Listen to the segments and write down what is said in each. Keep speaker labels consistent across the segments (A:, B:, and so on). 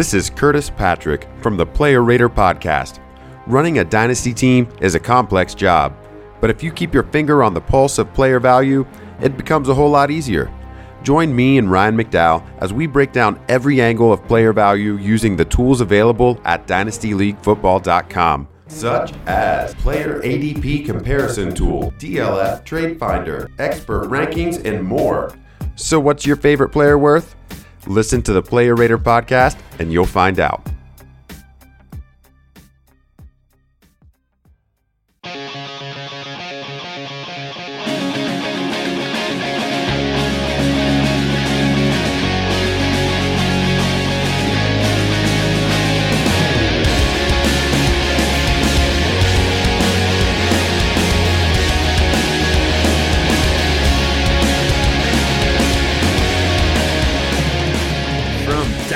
A: This is Curtis Patrick from the Player Raider podcast. Running a dynasty team is a complex job, but if you keep your finger on the pulse of player value, it becomes a whole lot easier. Join me and Ryan McDowell as we break down every angle of player value using the tools available at dynastyleaguefootball.com, such as Player ADP Comparison Tool, DLF Trade Finder, Expert Rankings, and more. So, what's your favorite player worth? Listen to the Player Raider podcast and you'll find out.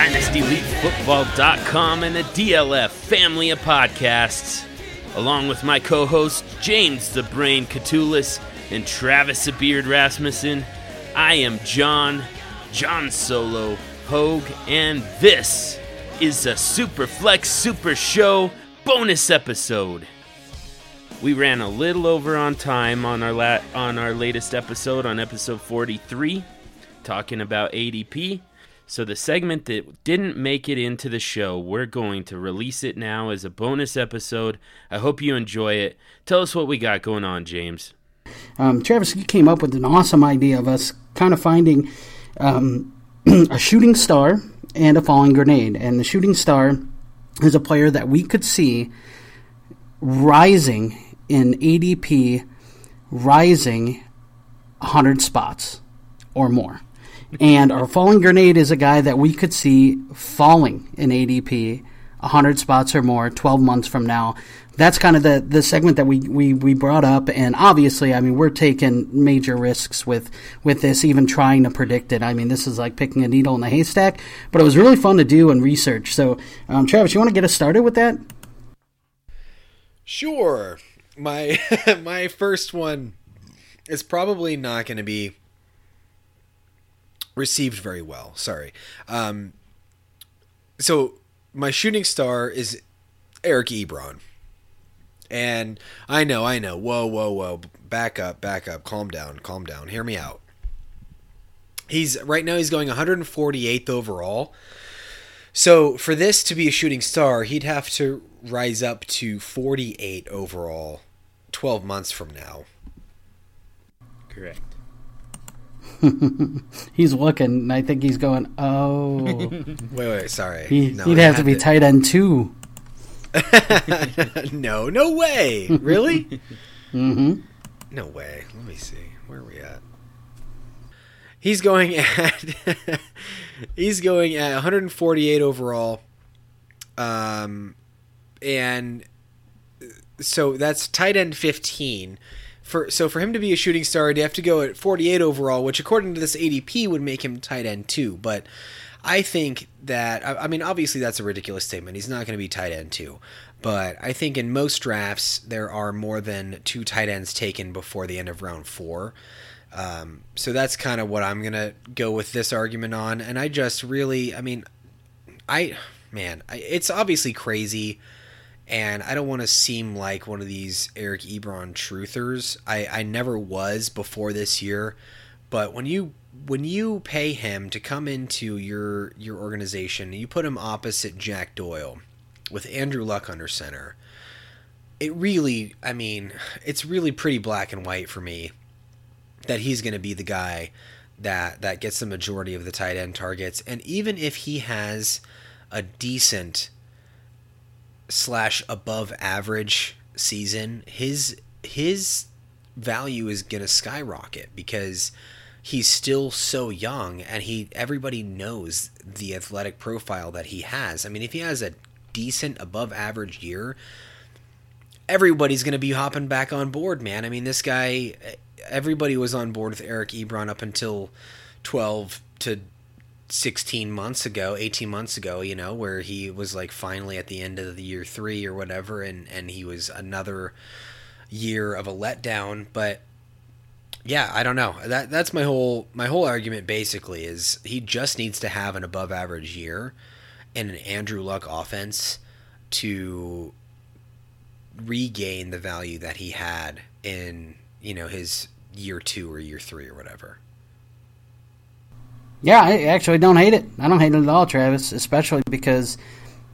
B: DynastyLeagueFootball.com and the DLF family of podcasts, along with my co hosts James the Brain Koutoulas and Travis the Beard Rasmussen, I am John, John Solo, Hogue, and this is the Superflex Super Show bonus episode. We ran a little over on time on our la- on our latest episode on episode 43 talking about ADP. So the segment that didn't make it into the show, we're going to release it now as a bonus episode. I hope you enjoy it. Tell us what we got going on, James.
C: Um, Travis, you came up with an awesome idea of us kind of finding um, a shooting star and a falling grenade. And the shooting star is a player that we could see rising in ADP, rising 100 spots or more. And our falling grenade is a guy that we could see falling in ADP 100 spots or more 12 months from now. That's kind of the, the segment that we, we, we brought up. And obviously, I mean, we're taking major risks with, with this, even trying to predict it. I mean, this is like picking a needle in the haystack, but it was really fun to do and research. So, um, Travis, you want to get us started with that?
D: Sure. My my first one is probably not going to be received very well. Sorry. Um, so my shooting star is Eric Ebron. And I know, I know. Whoa, whoa, whoa. Back up, back up. Calm down, calm down. Hear me out. He's right now he's going 148th overall. So for this to be a shooting star, he'd have to rise up to 48 overall 12 months from now.
B: Correct.
C: He's looking, and I think he's going, oh.
D: Wait, wait, sorry.
C: He,
D: No,
C: he'd
D: I
C: have to be tight end two.
D: no, no way. Really?
C: Mm-hmm.
D: no way. Let me see. Where are we at? He's going at he's going at 148 overall. Um and so that's tight end 15. For so for him to be a shooting star, he'd have to go at 48 overall, which according to this ADP would make him tight end 2, but I think that I, I mean obviously that's a ridiculous statement. He's not going to be tight end 2. But I think in most drafts there are more than two tight ends taken before the end of round 4. Um, so that's kind of what I'm gonna go with this argument on, and I just really, I mean, I, man, I, it's obviously crazy, and I don't want to seem like one of these Eric Ebron truthers. I, I never was before this year, but when you when you pay him to come into your your organization, you put him opposite Jack Doyle with Andrew Luck under center. It really, I mean, it's really pretty black and white for me that he's going to be the guy that that gets the majority of the tight end targets and even if he has a decent slash above average season his his value is going to skyrocket because he's still so young and he everybody knows the athletic profile that he has. I mean if he has a decent above average year everybody's going to be hopping back on board man. I mean this guy everybody was on board with Eric Ebron up until 12 to 16 months ago, 18 months ago, you know, where he was like finally at the end of the year 3 or whatever and and he was another year of a letdown, but yeah, I don't know. That that's my whole my whole argument basically is he just needs to have an above average year in an Andrew Luck offense to regain the value that he had in you know his year two or year three or whatever.
C: Yeah, I actually don't hate it. I don't hate it at all, Travis, especially because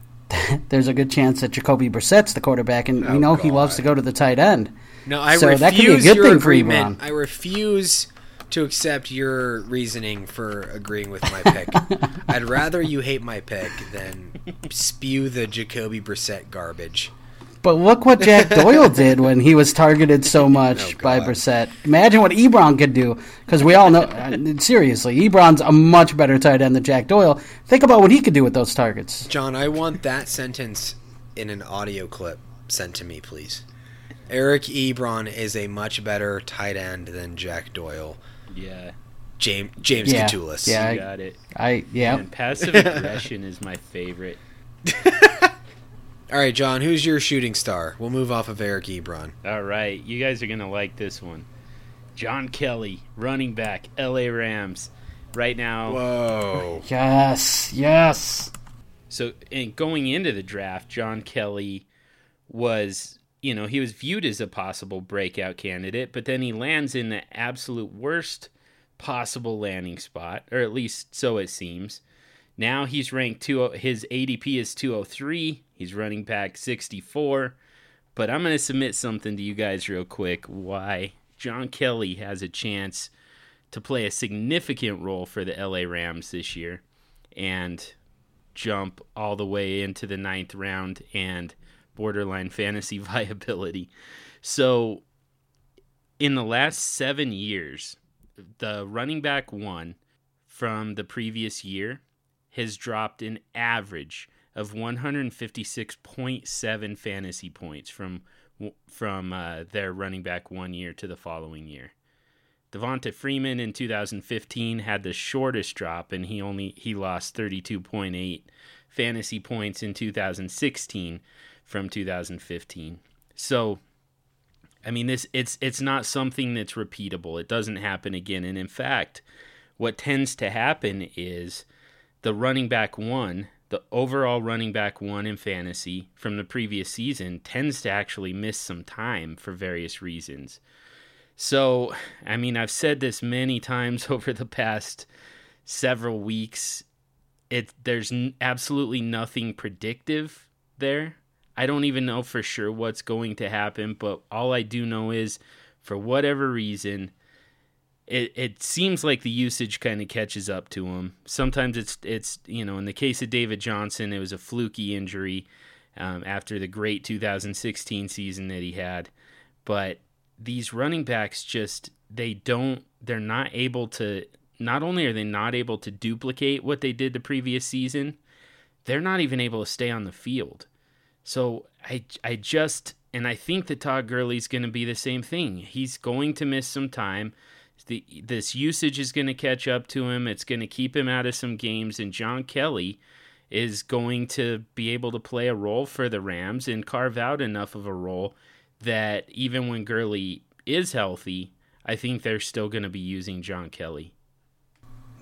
C: there's a good chance that Jacoby Brissett's the quarterback, and
D: Oh,
C: we know he loves to go to the tight end.
D: No, I
C: So
D: refuse
C: that could be a good
D: your
C: thing for
D: agreement.
C: Ebron.
D: I refuse to accept your reasoning for agreeing with my pick. I'd rather you hate my pick than spew the Jacoby Brissett garbage.
C: But look what Jack Doyle did when he was targeted so much
D: Oh,
C: by
D: God.
C: Brissett. Imagine what Ebron could do, because we all know. uh, seriously, Ebron's a much better tight end than Jack Doyle. Think about what he could do with those targets.
D: John, I want that sentence in an audio clip sent to me, please. Eric Ebron is a much better tight end than Jack Doyle.
B: Yeah,
D: James James
C: Yeah,
D: Koutoulas.
C: yeah.
B: you
C: I-
B: got it.
C: I yeah.
B: And passive aggression is my favorite.
D: All right, John, who's your shooting star? We'll move off of Eric Ebron.
B: All right, you guys are gonna like this one. John Kelly, running back, L.A. Rams. Right now,
D: Whoa.
C: Yes, yes.
B: So, and going into the draft, John Kelly was, you know, he was viewed as a possible breakout candidate, but then he lands in the absolute worst possible landing spot, or at least so it seems. Now he's ranked two. Oh, his ADP is 203. He's running back 64. But I'm going to submit something to you guys real quick. Why John Kelly has a chance to play a significant role for the LA Rams this year, and jump all the way into the ninth round and borderline fantasy viability. So, in the last seven years, the running back one from the previous year has dropped an average of 156.7 fantasy points from from uh, their running back one year to the following year. Devonta Freeman in 2015 had the shortest drop, and he only he lost 32.8 fantasy points in 2016 from 2015. So, I mean, this it's it's not something that's repeatable. It doesn't happen again, and in fact, what tends to happen is the running back one, the overall running back one in fantasy from the previous season, tends to actually miss some time for various reasons. So, I mean, I've said this many times over the past several weeks. It there's n- absolutely nothing predictive there. I don't even know for sure what's going to happen, but all I do know is for whatever reason it, it seems like the usage kind of catches up to him. Sometimes it's it's you know in the case of David Johnson, it was a fluky injury um, after the great 2016 season that he had, but these running backs just they don't they're not able to not only are they not able to duplicate what they did the previous season, they're not even able to stay on the field. So I I just and I think that Todd Gurley's going to be the same thing. He's going to miss some time. The, this usage is going to catch up to him. It's going to keep him out of some games. And John Kelly is going to be able to play a role for the Rams and carve out enough of a role that even when Gurley is healthy, I think they're still going to be using John Kelly.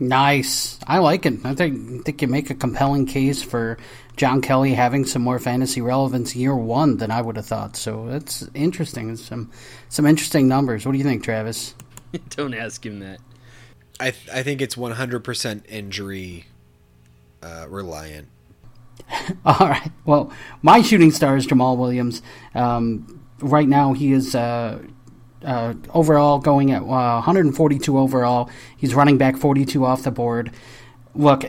C: Nice. I like it. I think think you make a compelling case for John Kelly having some more fantasy relevance year one than I would have thought. So that's interesting. Some some interesting numbers. What do you think, Travis?
B: Don't ask him that.
D: I th- I think it's 100% injury uh, reliant.
C: All right. Well, my shooting star is Jamaal Williams. Um, right now, he is uh, uh, overall going at uh, 142 overall. He's running back 42 off the board. Look,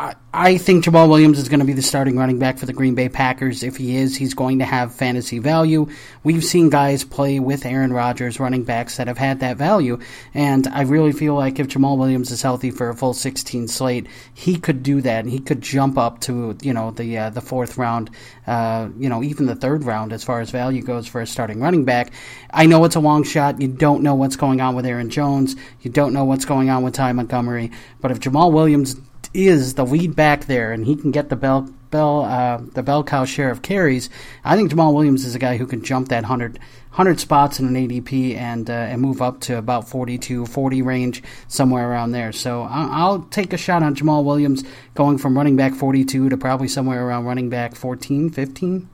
C: I, think Jamaal Williams is going to be the starting running back for the Green Bay Packers. If he is, he's going to have fantasy value. We've seen guys play with Aaron Rodgers, running backs that have had that value, and I really feel like if Jamaal Williams is healthy for a full 16 slate, he could do that, and he could jump up to you know the uh, the fourth round, uh, you know even the third round as far as value goes for a starting running back. I know it's a long shot. You don't know what's going on with Aaron Jones. You don't know what's going on with Ty Montgomery. But if Jamaal Williams is the lead back there and he can get the bell bell uh, the bell cow share of carries, I think Jamaal Williams is a guy who can jump that 100, 100 spots in an ADP and uh, and move up to about 42, 40 range somewhere around there. So I'll take a shot on Jamaal Williams going from running back 42 to probably somewhere around running back 14, 15.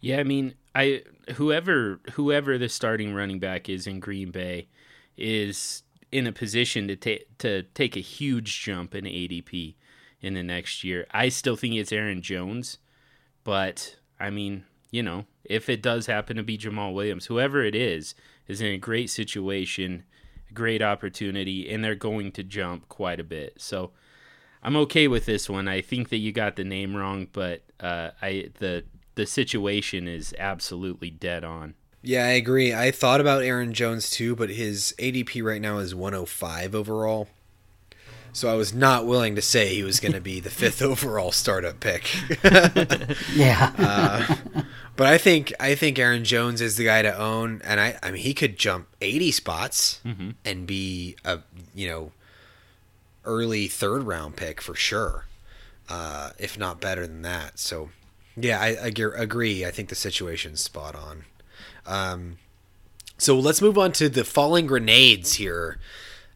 B: Yeah, I mean, I whoever whoever the starting running back is in Green Bay is in a position to take to take a huge jump in ADP in the next year. I still think it's Aaron Jones, but I mean, you know, if it does happen to be Jamaal Williams, whoever it is, is in a great situation, great opportunity, and they're going to jump quite a bit. So I'm okay with this one. I think that you got the name wrong, but uh, I the the situation is absolutely dead on.
D: Yeah, I agree. I thought about Aaron Jones too, but his ADP right now is 105 overall. So I was not willing to say he was going to be the fifth overall startup pick.
C: yeah.
D: uh, but I think I think Aaron Jones is the guy to own, and I I mean he could jump 80 spots
B: mm-hmm.
D: and be a you know early third round pick for sure, uh, if not better than that. So yeah, I, I agree. I think the situation's spot on. Um, so let's move on to the falling grenades here.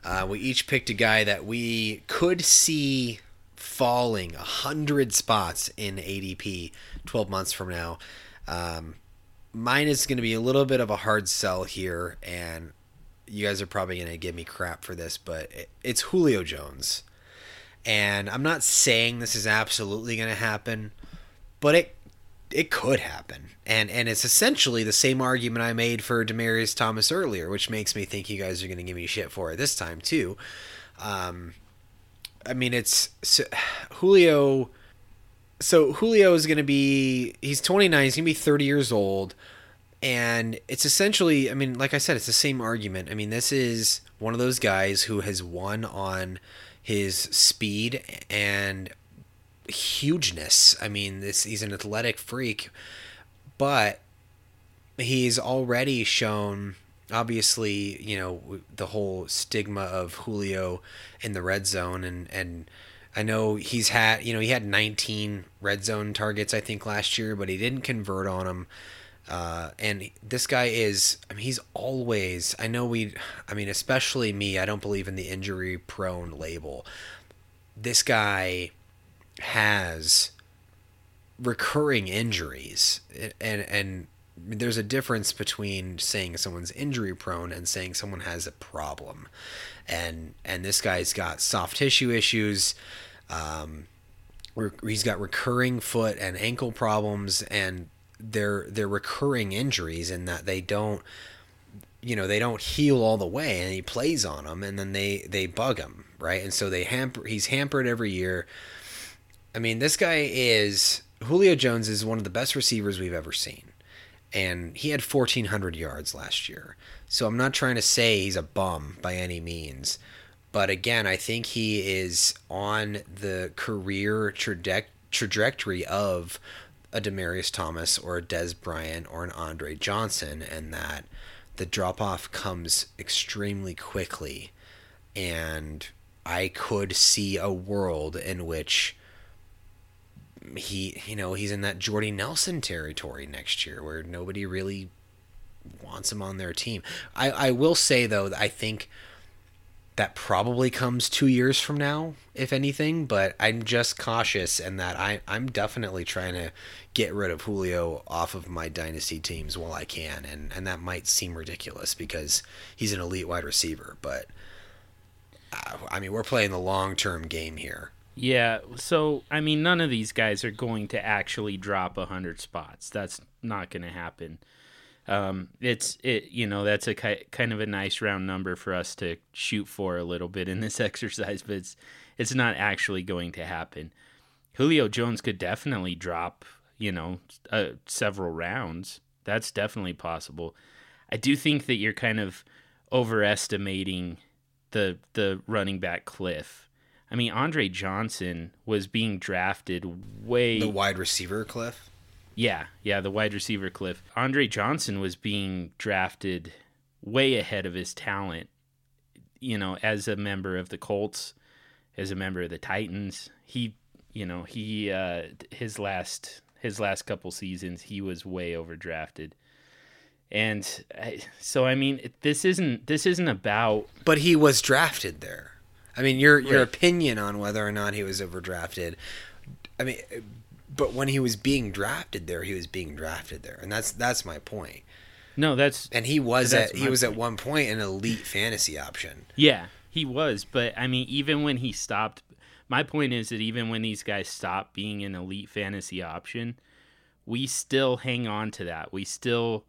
D: Uh, we each picked a guy that we could see falling a 100 spots in ADP 12 months from now. Um, mine is going to be a little bit of a hard sell here, and you guys are probably going to give me crap for this, but it's Julio Jones. And I'm not saying this is absolutely going to happen, but it it could happen. And and it's essentially the same argument I made for Demaryius Thomas earlier, which makes me think you guys are going to give me shit for it this time too. Um, I mean, it's so, Julio. So Julio is going to be he's 29. He's going to be 30 years old, and it's essentially. I mean, like I said, it's the same argument. I mean, this is one of those guys who has won on his speed and hugeness. I mean, this he's an athletic freak, but he's already shown obviously, you know, the whole stigma of Julio in the red zone and and I know he's had, you know, he had 19 red zone targets I think last year, but he didn't convert on them. Uh, and this guy is, I mean, he's always, I know we, I mean, especially me, I don't believe in the injury prone label. This guy has recurring injuries and and there's a difference between saying someone's injury prone and saying someone has a problem. And and this guy's got soft tissue issues um, he's got recurring foot and ankle problems and they're they're recurring injuries in that they don't you know they don't heal all the way and he plays on them and then they they bug him right? And so they hamper he's hampered every year I mean, this guy is Julio Jones is one of the best receivers we've ever seen. And he had 1,400 yards last year. So I'm not trying to say he's a bum by any means. But again, I think he is on the career trajectory of a Demaryius Thomas or a Dez Bryant or an Andre Johnson, and that the drop off comes extremely quickly. And I could see a world in which he you know he's in that Jordy Nelson territory next year where nobody really wants him on their team. I, I will say though I think that probably comes two years from now, if anything, but I'm just cautious and that I, I'm definitely trying to get rid of Julio off of my dynasty teams while I can. And, and that might seem ridiculous because he's an elite wide receiver, but uh, I mean, we're playing the long term game here.
B: Yeah, so I mean, none of these guys are going to actually drop hundred spots. That's not going to happen. Um, it's it, you know, that's a ki- kind of a nice round number for us to shoot for a little bit in this exercise, but it's it's not actually going to happen. Julio Jones could definitely drop, you know, uh, several rounds. That's definitely possible. I do think that you're kind of overestimating the the running back cliff I mean, Andre Johnson was being drafted way
D: the wide receiver cliff.
B: Yeah, yeah, the wide receiver cliff. Andre Johnson was being drafted way ahead of his talent. You know, as a member of the Colts, as a member of the Titans, he you know, he uh, his last his last couple seasons he was way overdrafted. And I, so I mean this isn't this isn't about
D: But he was drafted there. I mean your your
B: Right.
D: opinion on whether or not he was overdrafted. I mean but when he was being drafted there, he was being drafted there. And that's that's my point.
B: no that's
D: And he was at he was at one point an elite fantasy option.
B: Yeah, he was, but I mean, even when he stopped, my point is that even when these guys stop being an elite fantasy option, we still hang on to that. We still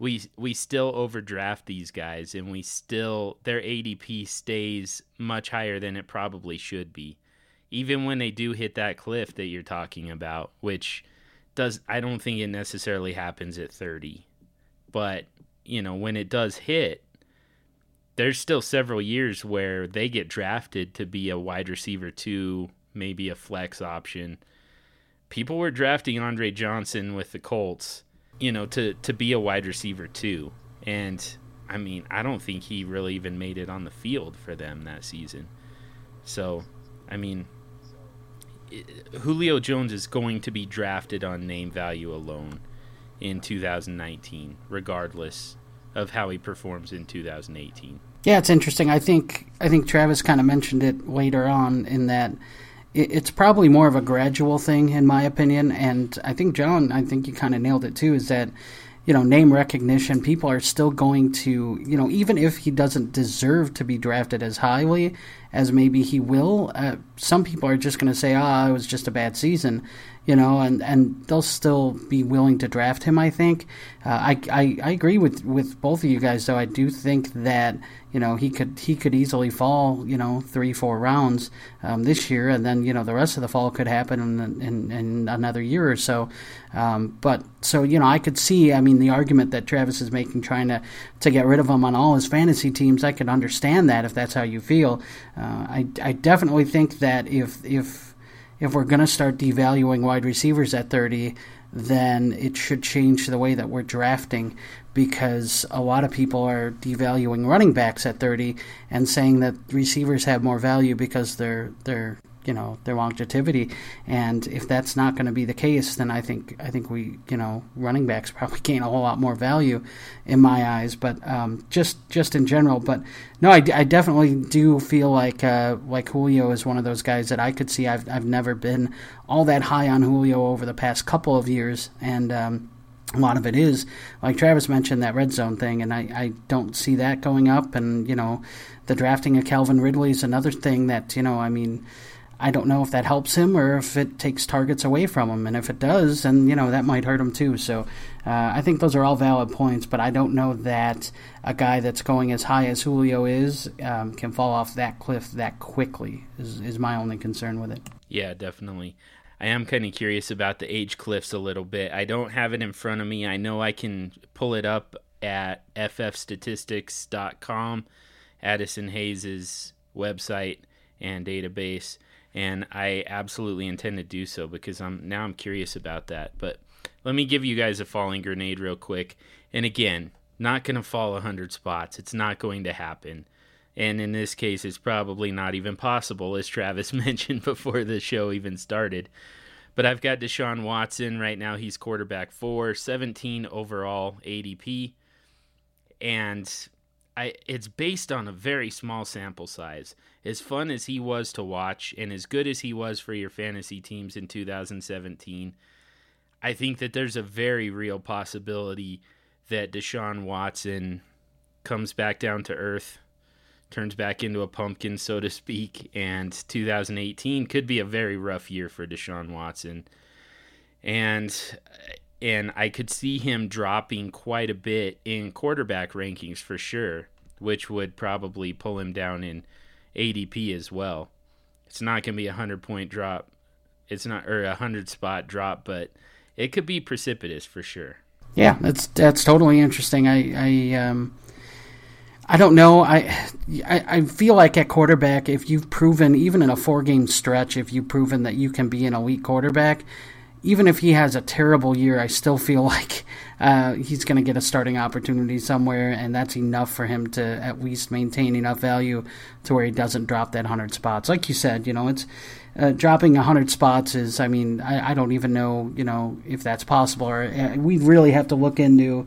B: we we still overdraft these guys and we still their ADP stays much higher than it probably should be. Even when they do hit that cliff that you're talking about, which does I don't think it necessarily happens at 30. But, you know, when it does hit, there's still several years where they get drafted to be a wide receiver two, maybe a flex option. People were drafting Andre Johnson with the Colts, you know, to to be a wide receiver too. And I mean, I don't think he really even made it on the field for them that season. So, I mean, Julio Jones is going to be drafted on name value alone in 2019, regardless of how he performs in 2018.
C: Yeah, it's interesting. I think I think Travis kind of mentioned it later on in that it's probably more of a gradual thing, in my opinion. And I think John, I think you kind of nailed it too. Is that you know name recognition? People are still going to you know even if he doesn't deserve to be drafted as highly as maybe he will, uh, some people are just going to say, "Ah, it was just a bad season." You know, and, and they'll still be willing to draft him. I think. Uh, I, I I agree with, with both of you guys, though. I do think that you know he could he could easily fall you know three four rounds um, this year, and then you know the rest of the fall could happen in, in, in another year or so. Um, but so you know I could see. I mean the argument that Travis is making, trying to to get rid of him on all his fantasy teams. I could understand that if that's how you feel. Uh, I I definitely think that if if if we're going to start devaluing wide receivers at 30, then it should change the way that we're drafting because a lot of people are devaluing running backs at 30 and saying that receivers have more value because they're they're you know their longevity. And if that's not going to be the case then I think I think we you know running backs probably gain a whole lot more value in my eyes. But um, just just in general. But no I, I definitely do feel like uh, like Julio is one of those guys that I could see. I've, I've never been all that high on Julio over the past couple of years. And um, a lot of it is like Travis mentioned that red zone thing, and I, I don't see that going up. And you know, the drafting of Calvin Ridley is another thing that you know. I mean, I don't know if that helps him or if it takes targets away from him, and if it does, then you know that might hurt him too. So uh, I think those are all valid points, but I don't know that a guy that's going as high as Julio is um, can fall off that cliff that quickly. Is is my only concern with it.
B: Yeah, definitely. I am kind of curious about the age cliffs a little bit. I don't have it in front of me. I know I can pull it up at ffstatistics.com, Addison Hayes's website and database, and I absolutely intend to do so because I'm now I'm curious about that. But let me give you guys a falling grenade real quick. And again, not going to fall 100 spots. It's not going to happen. And in this case, it's probably not even possible, as Travis mentioned before the show even started. But I've got Deshaun Watson right now. He's quarterback four, 17 overall ADP. And I, it's based on a very small sample size. As fun as he was to watch and as good as he was for your fantasy teams in 2017, I think that there's a very real possibility that Deshaun Watson comes back down to earth turns back into a pumpkin, so to speak, and 2018 could be a very rough year for Deshaun Watson. And and I could see him dropping quite a bit in quarterback rankings for sure, which would probably pull him down in ADP as well. It's not going to be a 100 point drop. It's not or a 100 spot drop, but it could be precipitous for sure.
C: Yeah, that's that's totally interesting. I I um I don't know. I, I I feel like at quarterback, if you've proven even in a four game stretch, if you've proven that you can be an elite quarterback, even if he has a terrible year, I still feel like uh, he's going to get a starting opportunity somewhere, and that's enough for him to at least maintain enough value to where he doesn't drop that hundred spots. Like you said, you know, it's uh, dropping 100 spots is, I mean, I, I, don't even know, you know, if that's possible. Or uh, we really have to look into,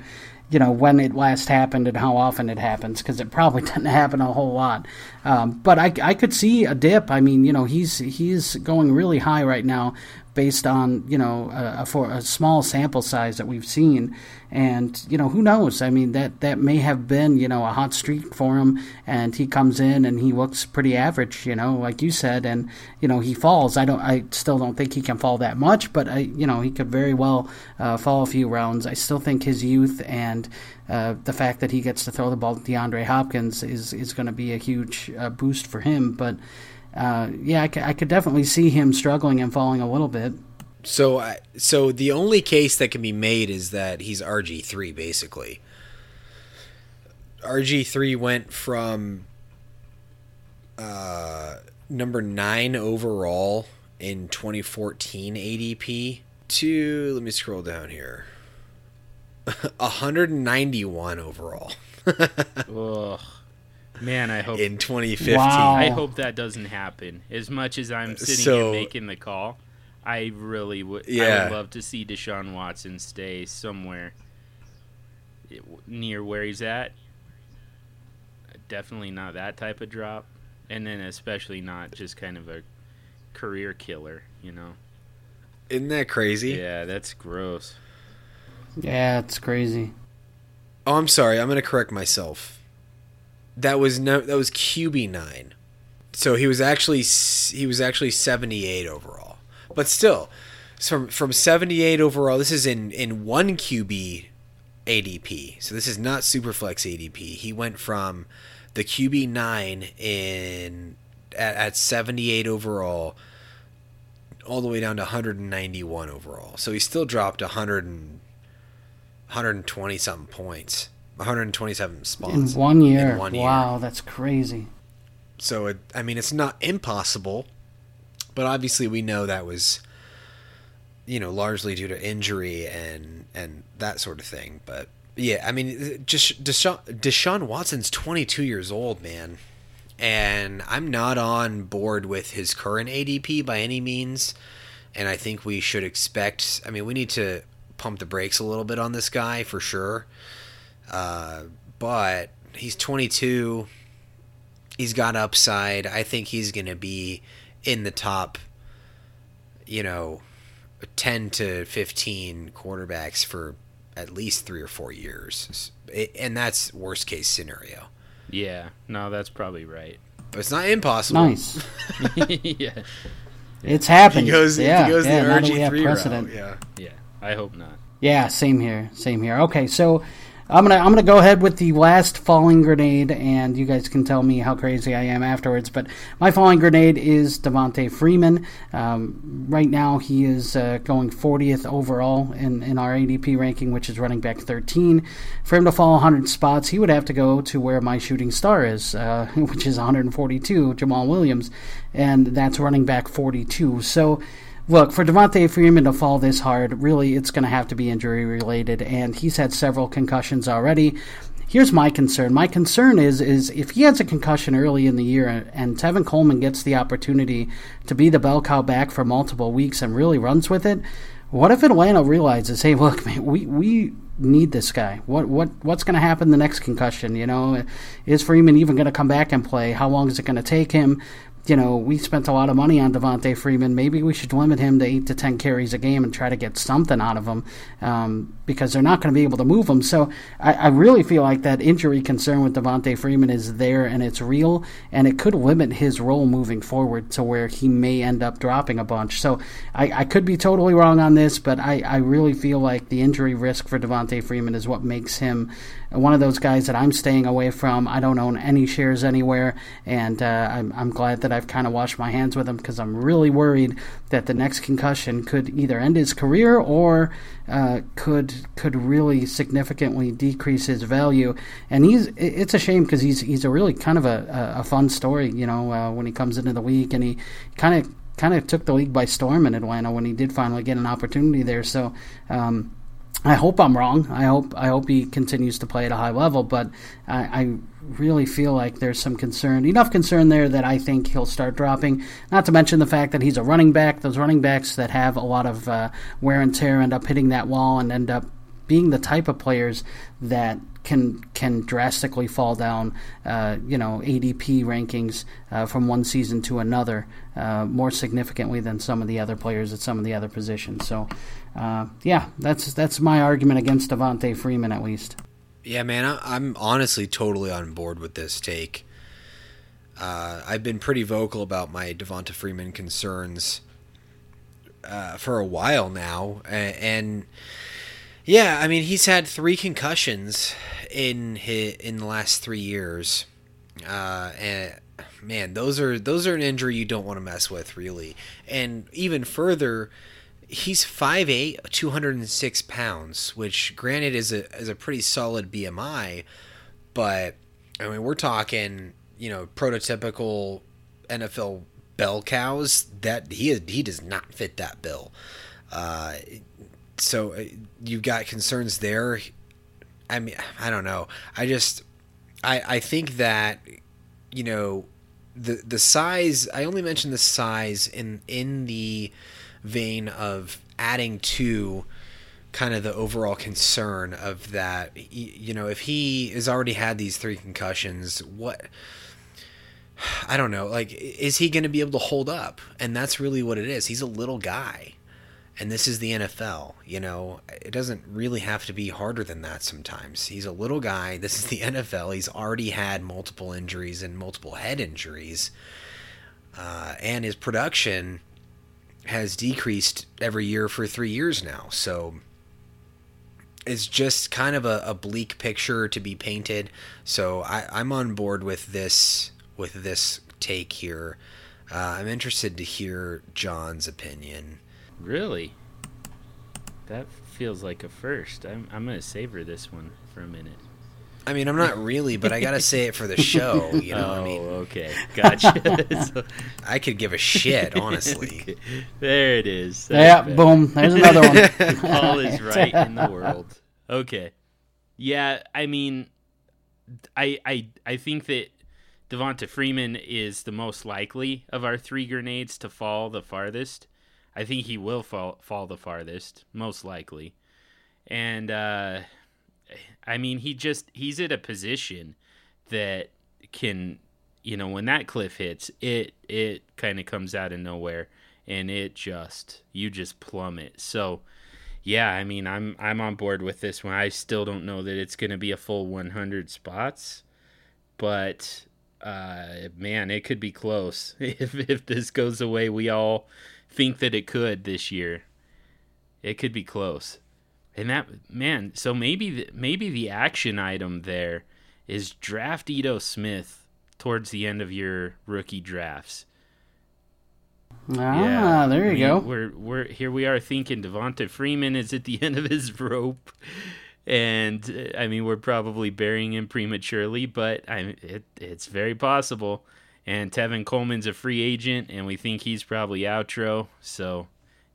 C: you know, when it last happened and how often it happens because it probably doesn't happen a whole lot. Um, but I, I could see a dip. I mean, you know, he's he's going really high right now based on you know a, for a small sample size that we've seen. And you know who knows? I mean that that may have been you know a hot streak for him. And he comes in and he looks pretty average you know like you said. And you know he falls. I don't i still don't think he can fall that much but i you know he could very well uh, fall a few rounds. I still think his youth and uh, the fact that he gets to throw the ball to DeAndre Hopkins is is going to be a huge uh, boost for him. But uh, yeah, I, c- I could definitely see him struggling and falling a little bit.
D: So, so the only case that can be made is that he's RG three, basically. RG three went from uh, number nine overall in 2014 ADP to let me scroll down here. 191 overall.
B: Ugh. Man, I hope
D: in 2015.
C: Wow.
B: I hope that doesn't happen. As much as I'm sitting
D: So-
B: here making the call, I really would. I
D: Yeah.
B: would love to see Deshaun Watson stay somewhere near where he's at. Definitely not that type of drop, and then especially not just kind of a career killer. You know?
D: Isn't that crazy?
B: Yeah, that's gross.
C: Yeah, it's crazy.
D: Oh, I'm sorry. I'm going to correct myself. That was no. That was QB nine. So he was actually he was actually 78 overall. But still, from from 78 overall. This is in in one QB ADP. So this is not Superflex ADP. He went from the QB nine in at, at 78 overall all the way down to 191 overall. So he still dropped 100 and 120 something points, 127 spots
C: In one year.
D: In one year.
C: wow, that's crazy.
D: So it, I mean, it's not impossible, but obviously we know that was, you know, largely due to injury and and that sort of thing. But yeah, I mean, just Deshaun, Deshaun Watson's 22 years old, man, and I'm not on board with his current ADP by any means. And I think we should expect. I mean, we need to pump the brakes a little bit on this guy for sure. Uh, but he's 22 he's got upside. I think he's going to be in the top, you know, 10 to 15 quarterbacks for at least three or four years. And that's worst case scenario.
B: Yeah, no, that's probably right.
D: But it's not impossible.
C: Nice.
B: yeah,
C: It's happened.
D: He goes,
C: yeah,
D: he goes
C: yeah,
D: the
C: now have
D: RG3
C: precedent.
D: route. Yeah.
B: yeah. I hope not.
C: Yeah, same here. Same here. Okay, so I'm gonna I'm gonna go ahead with the last falling grenade, and you guys can tell me how crazy I am afterwards. But my falling grenade is Devonta Freeman. Um, right now, he is uh, going 40th overall in in our ADP ranking, which is running back 13. For him to fall 100 spots, he would have to go to where my shooting star is, uh, which is 142, Jamaal Williams, and that's running back 42. So. Look, for Devonta Freeman to fall this hard, really, it's going to have to be injury related, and he's had several concussions already. Here's my concern. My concern is is if he has a concussion early in the year and Tevin Coleman gets the opportunity to be the bell cow back for multiple weeks and really runs with it, what if Atlanta realizes, hey, look, man, we we need this guy. What what what's going to happen the next concussion? You know, is Freeman even going to come back and play? How long is it going to take him? You know, we spent a lot of money on Devonta Freeman. Maybe we should limit him to eight to ten carries a game and try to get something out of him um, because they're not going to be able to move him. So I, I, really feel like that injury concern with Devonta Freeman is there and it's real, and it could limit his role moving forward to where he may end up dropping a bunch. So I, I could be totally wrong on this, but I, I really feel like the injury risk for Devonta Freeman is what makes him one of those guys that I'm staying away from. I don't own any shares anywhere, and uh, I'm, I'm glad that I've kind of washed my hands with him because I'm really worried that the next concussion could either end his career or uh, could could really significantly decrease his value. And he's it's a shame because he's he's a really kind of a, a fun story, you know, uh, when he comes into the league and he kind of kind of took the league by storm in Atlanta when he did finally get an opportunity there. So. Um, I hope I'm wrong. I hope I hope he continues to play at a high level, but I, I, really feel like there's some concern, enough concern there that I think he'll start dropping. Not to mention the fact that he's a running back. Those running backs that have a lot of uh, wear and tear end up hitting that wall and end up being the type of players that can can drastically fall down, uh, you know, ADP rankings uh, from one season to another uh, more significantly than some of the other players at some of the other positions. So, uh, yeah, that's that's my argument against Devonta Freeman at least.
D: Yeah, man, I, am honestly totally on board with this take. Uh, I've been pretty vocal about my Devonta Freeman concerns uh, for a while now, and, and yeah, I mean he's had three concussions in his, in the last three years, uh, and man, those are those are an injury you don't want to mess with, really. And even further, he's 5'8", 206 pounds, which granted is a is a pretty solid BMI, but I mean we're talking you know prototypical NFL bell cows that he he does not fit that bill. Uh, so uh, you've got concerns there. I mean, I don't know. I just, I, I think that, you know, the the size. I only mentioned the size in in the vein of adding to kind of the overall concern of that. You know, if he has already had these three concussions, what? I don't know. Like, is he going to be able to hold up? And that's really what it is. He's a little guy and this is the NFL. You know, it doesn't really have to be harder than that sometimes. He's a little guy. This is the NFL. He's already had multiple injuries and multiple head injuries. Uh, and his production has decreased every year for three years now. So it's just kind of a, a bleak picture to be painted. So I, I'm on board with this with this take here. Uh, I'm interested to hear John's opinion.
B: Really? That feels like a first. I'm I'm gonna savor this one for a minute.
D: I mean, I'm not really, but I gotta say it for the show. You know,
B: oh,
D: I mean, oh,
B: okay, gotcha. so,
D: I could give a shit, honestly.
B: there it is.
C: That's yeah, better. boom. There's another one.
B: All is right in the world. Okay, yeah. I mean, I I I think that Devonta Freeman is the most likely of our three grenades to fall the farthest. I think he will fall fall the farthest, most likely. And uh, I mean, he just he's at a position that can, you know, when that cliff hits, it it kind of comes out of nowhere, and it just you just plummet. So, yeah, I mean, I'm I'm on board with this one. I still don't know that it's going to be a full 100 spots, but uh, man, it could be close if if this goes away. We all think that it could this year. It could be close. And that man, so maybe the, maybe the action item there is draft Ito Smith towards the end of your rookie drafts.
C: Ah, yeah, there you we, go.
B: We're we're here. We are thinking Devonta Freeman is at the end of his rope, and uh, I mean we're probably burying him prematurely, but I it, it's very possible. And Tevin Coleman's a free agent, and we think he's probably outro. So,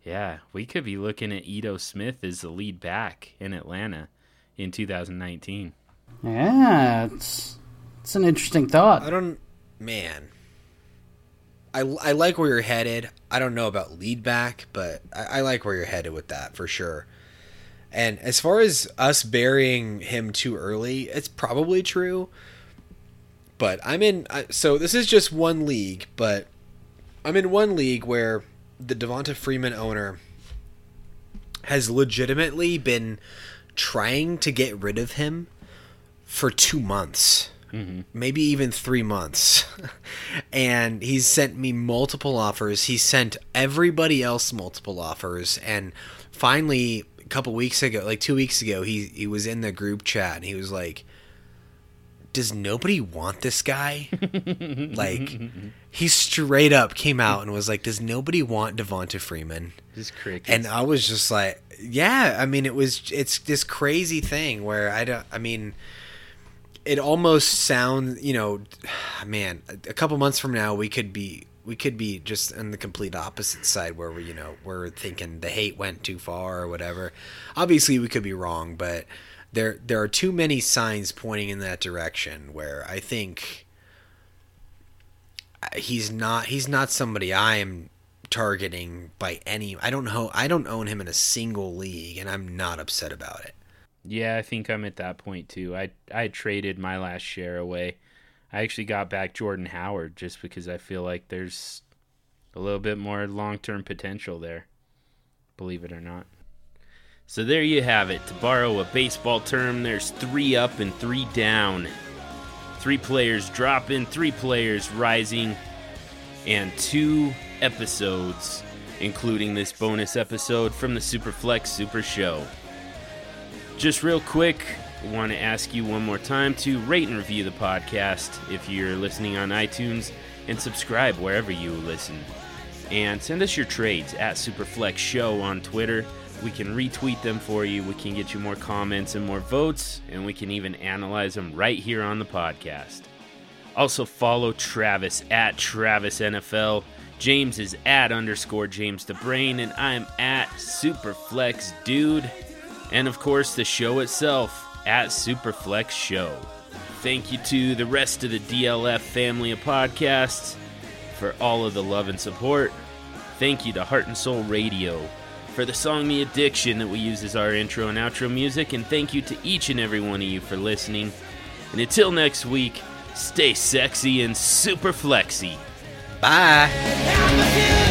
B: yeah, we could be looking at Ito Smith as the lead back in Atlanta in 2019.
C: Yeah, it's it's an interesting thought.
D: I don't, man. I, I like where you're headed. I don't know about lead back, but I, I like where you're headed with that for sure. And as far as us burying him too early, it's probably true. But I'm in. So this is just one league, but I'm in one league where the Devonta Freeman owner has legitimately been trying to get rid of him for two months. Mm-hmm. Maybe even three months. and he's sent me multiple offers. He sent everybody else multiple offers. And finally, a couple weeks ago, like two weeks ago, he, he was in the group chat and he was like, does nobody want this guy? like, he straight up came out and was like, does nobody want Devonta Freeman?
B: Just crickets.
D: And I was just like, yeah. I mean, it was it's this crazy thing where I don't. I mean, it almost sounds, you know, man. A couple months from now, we could be we could be just on the complete opposite side where we you know we're thinking the hate went too far or whatever. Obviously, we could be wrong, but there there are too many signs pointing in that direction where I think he's not he's not somebody I am targeting by any I don't know I don't own him in a single league and I'm not upset about it.
B: Yeah, I think I'm at that point too. I I traded my last share away. I actually got back Jordan Howard just because I feel like there's a little bit more long-term potential there. Believe it or not. So there you have it. To borrow a baseball term, there's 3 up and 3 down. 3 players dropping, 3 players rising, and 2 episodes including this bonus episode from the Superflex Super Show. Just real quick, I want to ask you one more time to rate and review the podcast if you're listening on iTunes and subscribe wherever you listen. And send us your trades at Superflex Show on Twitter. We can retweet them for you. We can get you more comments and more votes, and we can even analyze them right here on the podcast. Also, follow Travis at Travis NFL. James is at underscore James the Brain, and I'm at Superflex Dude and of course the show itself at Superflex Show. Thank you to the rest of the DLF family of podcasts for all of the love and support. Thank you to Heart and Soul Radio for the song The Addiction that we use as our intro and outro music, and thank you to each and every one of you for listening. And until next week, stay sexy and super flexy.
D: Bye.